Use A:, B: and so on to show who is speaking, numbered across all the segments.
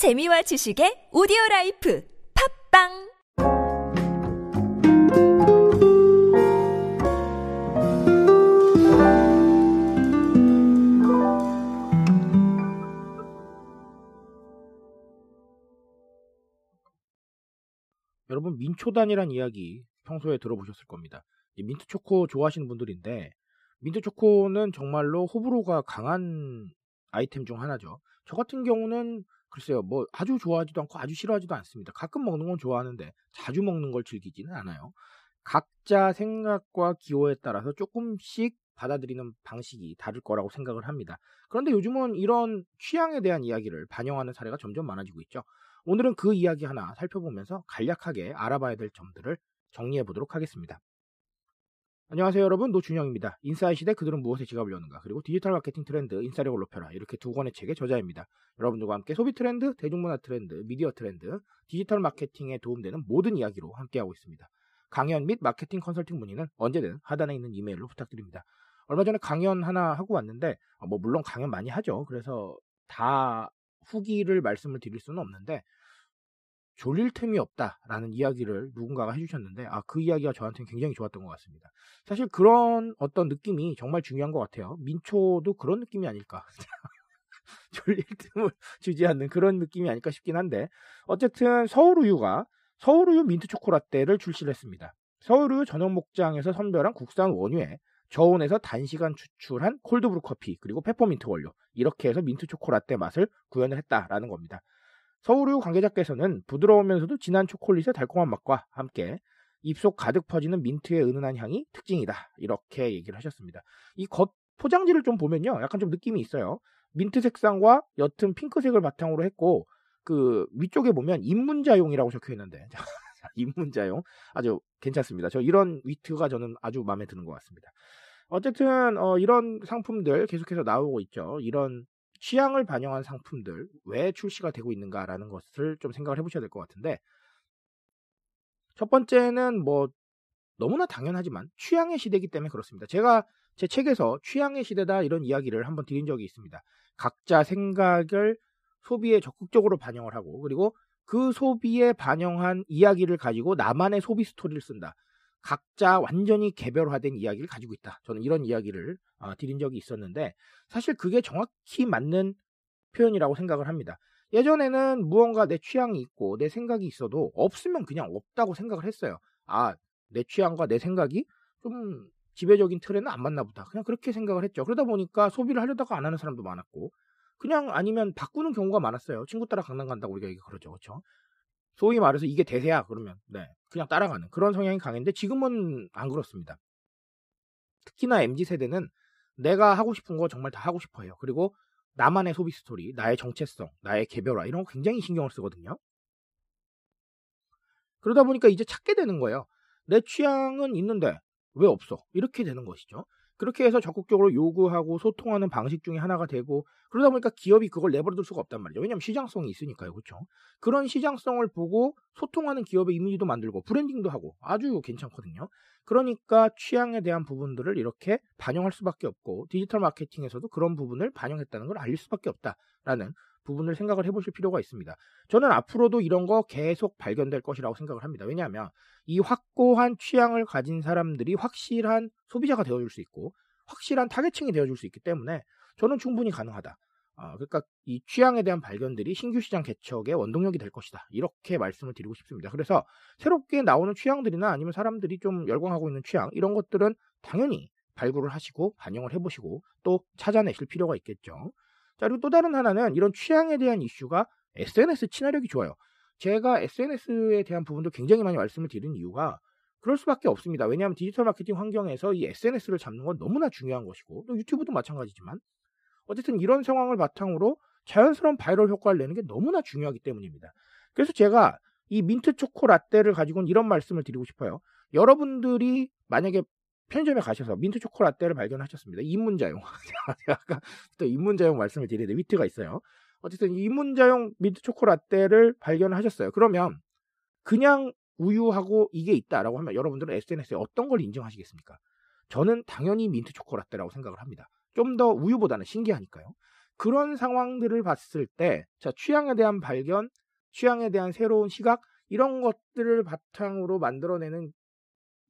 A: 재미와 지식의 오디오 라이프 팟빵
B: 여러분 민초단이란 이야기 평소에 들어보셨을 겁니다. 이 민트 초코 좋아하시는 분들인데 민트 초코는 정말로 호불호가 강한 아이템 중 하나죠. 저 같은 경우는 글쎄요, 뭐 아주 좋아하지도 않고 아주 싫어하지도 않습니다. 가끔 먹는 건 좋아하는데 자주 먹는 걸 즐기지는 않아요. 각자 생각과 기호에 따라서 조금씩 받아들이는 방식이 다를 거라고 생각을 합니다. 그런데 요즘은 이런 취향에 대한 이야기를 반영하는 사례가 점점 많아지고 있죠. 오늘은 그 이야기 하나 살펴보면서 간략하게 알아봐야 될 점들을 정리해 보도록 하겠습니다. 안녕하세요 여러분 노준영입니다. 인싸의 시대 그들은 무엇에 지갑을 여는가 그리고 디지털 마케팅 트렌드 인싸력을 높여라 이렇게 두 권의 책의 저자입니다. 여러분들과 함께 소비 트렌드, 대중문화 트렌드, 미디어 트렌드, 디지털 마케팅에 도움되는 모든 이야기로 함께하고 있습니다. 강연 및 마케팅 컨설팅 문의는 언제든 하단에 있는 이메일로 부탁드립니다. 얼마 전에 강연 하나 하고 왔는데 뭐 물론 강연 많이 하죠. 그래서 다 후기를 말씀을 드릴 수는 없는데 졸릴 틈이 없다라는 이야기를 누군가가 해주셨는데 아 그 이야기가 저한테는 굉장히 좋았던 것 같습니다. 사실 그런 어떤 느낌이 정말 중요한 것 같아요. 민초도 그런 느낌이 아닐까. 졸릴 틈을 주지 않는 그런 느낌이 아닐까 싶긴 한데 어쨌든 서울우유가 서울우유 민트 초코라떼를 출시를 했습니다. 서울우유 전용 목장에서 선별한 국산 원유에 저온에서 단시간 추출한 콜드브루 커피 그리고 페퍼민트 원료 이렇게 해서 민트 초코라떼 맛을 구현을 했다라는 겁니다. 서울우유 관계자께서는 부드러우면서도 진한 초콜릿의 달콤한 맛과 함께 입속 가득 퍼지는 민트의 은은한 향이 특징이다. 이렇게 얘기를 하셨습니다. 이 겉 포장지를 좀 보면요. 약간 좀 느낌이 있어요. 민트 색상과 옅은 핑크색을 바탕으로 했고 그 위쪽에 보면 입문자용이라고 적혀 있는데 입문자용 아주 괜찮습니다. 저 이런 위트가 저는 아주 마음에 드는 것 같습니다. 어쨌든 어, 이런 상품들 계속해서 나오고 있죠. 이런 취향을 반영한 상품들 왜 출시가 되고 있는가라는 것을 좀 생각을 해보셔야 될 것 같은데 첫 번째는 뭐 너무나 당연하지만 취향의 시대이기 때문에 그렇습니다. 제가 제 책에서 취향의 시대다 이런 이야기를 한번 드린 적이 있습니다. 각자 생각을 소비에 적극적으로 반영을 하고 그리고 그 소비에 반영한 이야기를 가지고 나만의 소비 스토리를 쓴다. 각자 완전히 개별화된 이야기를 가지고 있다. 저는 이런 이야기를 어, 드린 적이 있었는데 사실 그게 정확히 맞는 표현이라고 생각을 합니다. 예전에는 무언가 내 취향이 있고 내 생각이 있어도 없으면 그냥 없다고 생각을 했어요. 아, 내 취향과 내 생각이 좀 지배적인 틀에는 안 맞나 보다. 그냥 그렇게 생각을 했죠. 그러다 보니까 소비를 하려다가 안 하는 사람도 많았고 그냥 아니면 바꾸는 경우가 많았어요. 친구 따라 강남 간다고 우리가 얘기 그러죠. 그렇죠? 소위 말해서 이게 대세야 그러면 네 그냥 따라가는 그런 성향이 강했는데 지금은 안 그렇습니다. 특히나 mz 세대는 내가 하고 싶은 거 정말 다 하고 싶어해요. 그리고 나만의 소비 스토리, 나의 정체성, 나의 개별화 이런 거 굉장히 신경을 쓰거든요. 그러다 보니까 이제 찾게 되는 거예요. 내 취향은 있는데 왜 없어? 이렇게 되는 것이죠. 그렇게 해서 적극적으로 요구하고 소통하는 방식 중에 하나가 되고 그러다 보니까 기업이 그걸 내버려둘 수가 없단 말이죠. 왜냐하면 시장성이 있으니까요. 그렇죠? 그런 시장성을 보고 소통하는 기업의 이미지도 만들고 브랜딩도 하고 아주 괜찮거든요. 그러니까 취향에 대한 부분들을 이렇게 반영할 수밖에 없고 디지털 마케팅에서도 그런 부분을 반영했다는 걸 알릴 수밖에 없다라는 부분을 생각을 해보실 필요가 있습니다. 저는 앞으로도 이런 거 계속 발견될 것이라고 생각을 합니다. 왜냐하면 이 확고한 취향을 가진 사람들이 확실한 소비자가 되어줄 수 있고 확실한 타겟층이 되어줄 수 있기 때문에 저는 충분히 가능하다. 아, 그러니까 이 취향에 대한 발견들이 신규 시장 개척의 원동력이 될 것이다. 이렇게 말씀을 드리고 싶습니다. 그래서 새롭게 나오는 취향들이나 아니면 사람들이 좀 열광하고 있는 취향 이런 것들은 당연히 발굴을 하시고 반영을 해보시고 또 찾아내실 필요가 있겠죠. 자, 그리고 또 다른 하나는 이런 취향에 대한 이슈가 SNS 친화력이 좋아요. 제가 SNS에 대한 부분도 굉장히 많이 말씀을 드린 이유가 그럴 수밖에 없습니다. 왜냐하면 디지털 마케팅 환경에서 이 SNS를 잡는 건 너무나 중요한 것이고 또 유튜브도 마찬가지지만 어쨌든 이런 상황을 바탕으로 자연스러운 바이럴 효과를 내는 게 너무나 중요하기 때문입니다. 그래서 제가 이 민트 초코 라떼를 가지고는 이런 말씀을 드리고 싶어요. 여러분들이 만약에 편의점에 가셔서 민트 초코 라떼를 발견하셨습니다. 입문자용. 아까 또 입문자용 말씀을 드리는데 위트가 있어요. 어쨌든 입문자용 민트 초코 라떼를 발견하셨어요. 그러면 그냥 우유하고 이게 있다라고 하면 여러분들은 SNS에 어떤 걸 인증하시겠습니까? 저는 당연히 민트 초코 라떼라고 생각을 합니다. 좀 더 우유보다는 신기하니까요. 그런 상황들을 봤을 때, 자, 취향에 대한 발견, 취향에 대한 새로운 시각, 이런 것들을 바탕으로 만들어내는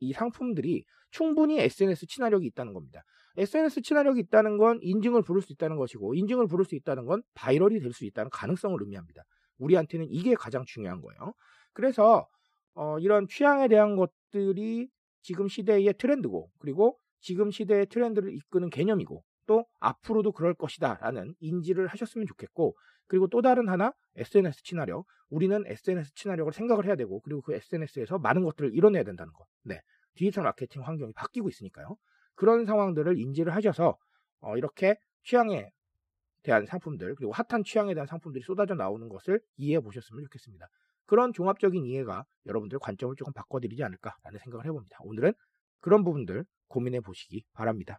B: 이 상품들이 충분히 SNS 친화력이 있다는 겁니다. SNS 친화력이 있다는 건 인증을 부를 수 있다는 것이고, 인증을 부를 수 있다는 건 바이럴이 될 수 있다는 가능성을 의미합니다. 우리한테는 이게 가장 중요한 거예요. 그래서, 어, 이런 취향에 대한 것들이 지금 시대의 트렌드고, 그리고 지금 시대의 트렌드를 이끄는 개념이고, 또 앞으로도 그럴 것이다 라는 인지를 하셨으면 좋겠고 그리고 또 다른 하나 SNS 친화력. 우리는 SNS 친화력을 생각을 해야 되고 그리고 그 SNS에서 많은 것들을 이뤄내야 된다는 것 네. 디지털 마케팅 환경이 바뀌고 있으니까요. 그런 상황들을 인지를 하셔서 어, 이렇게 취향에 대한 상품들 그리고 핫한 취향에 대한 상품들이 쏟아져 나오는 것을 이해해 보셨으면 좋겠습니다. 그런 종합적인 이해가 여러분들 관점을 조금 바꿔드리지 않을까라는 생각을 해봅니다. 오늘은 그런 부분들 고민해 보시기 바랍니다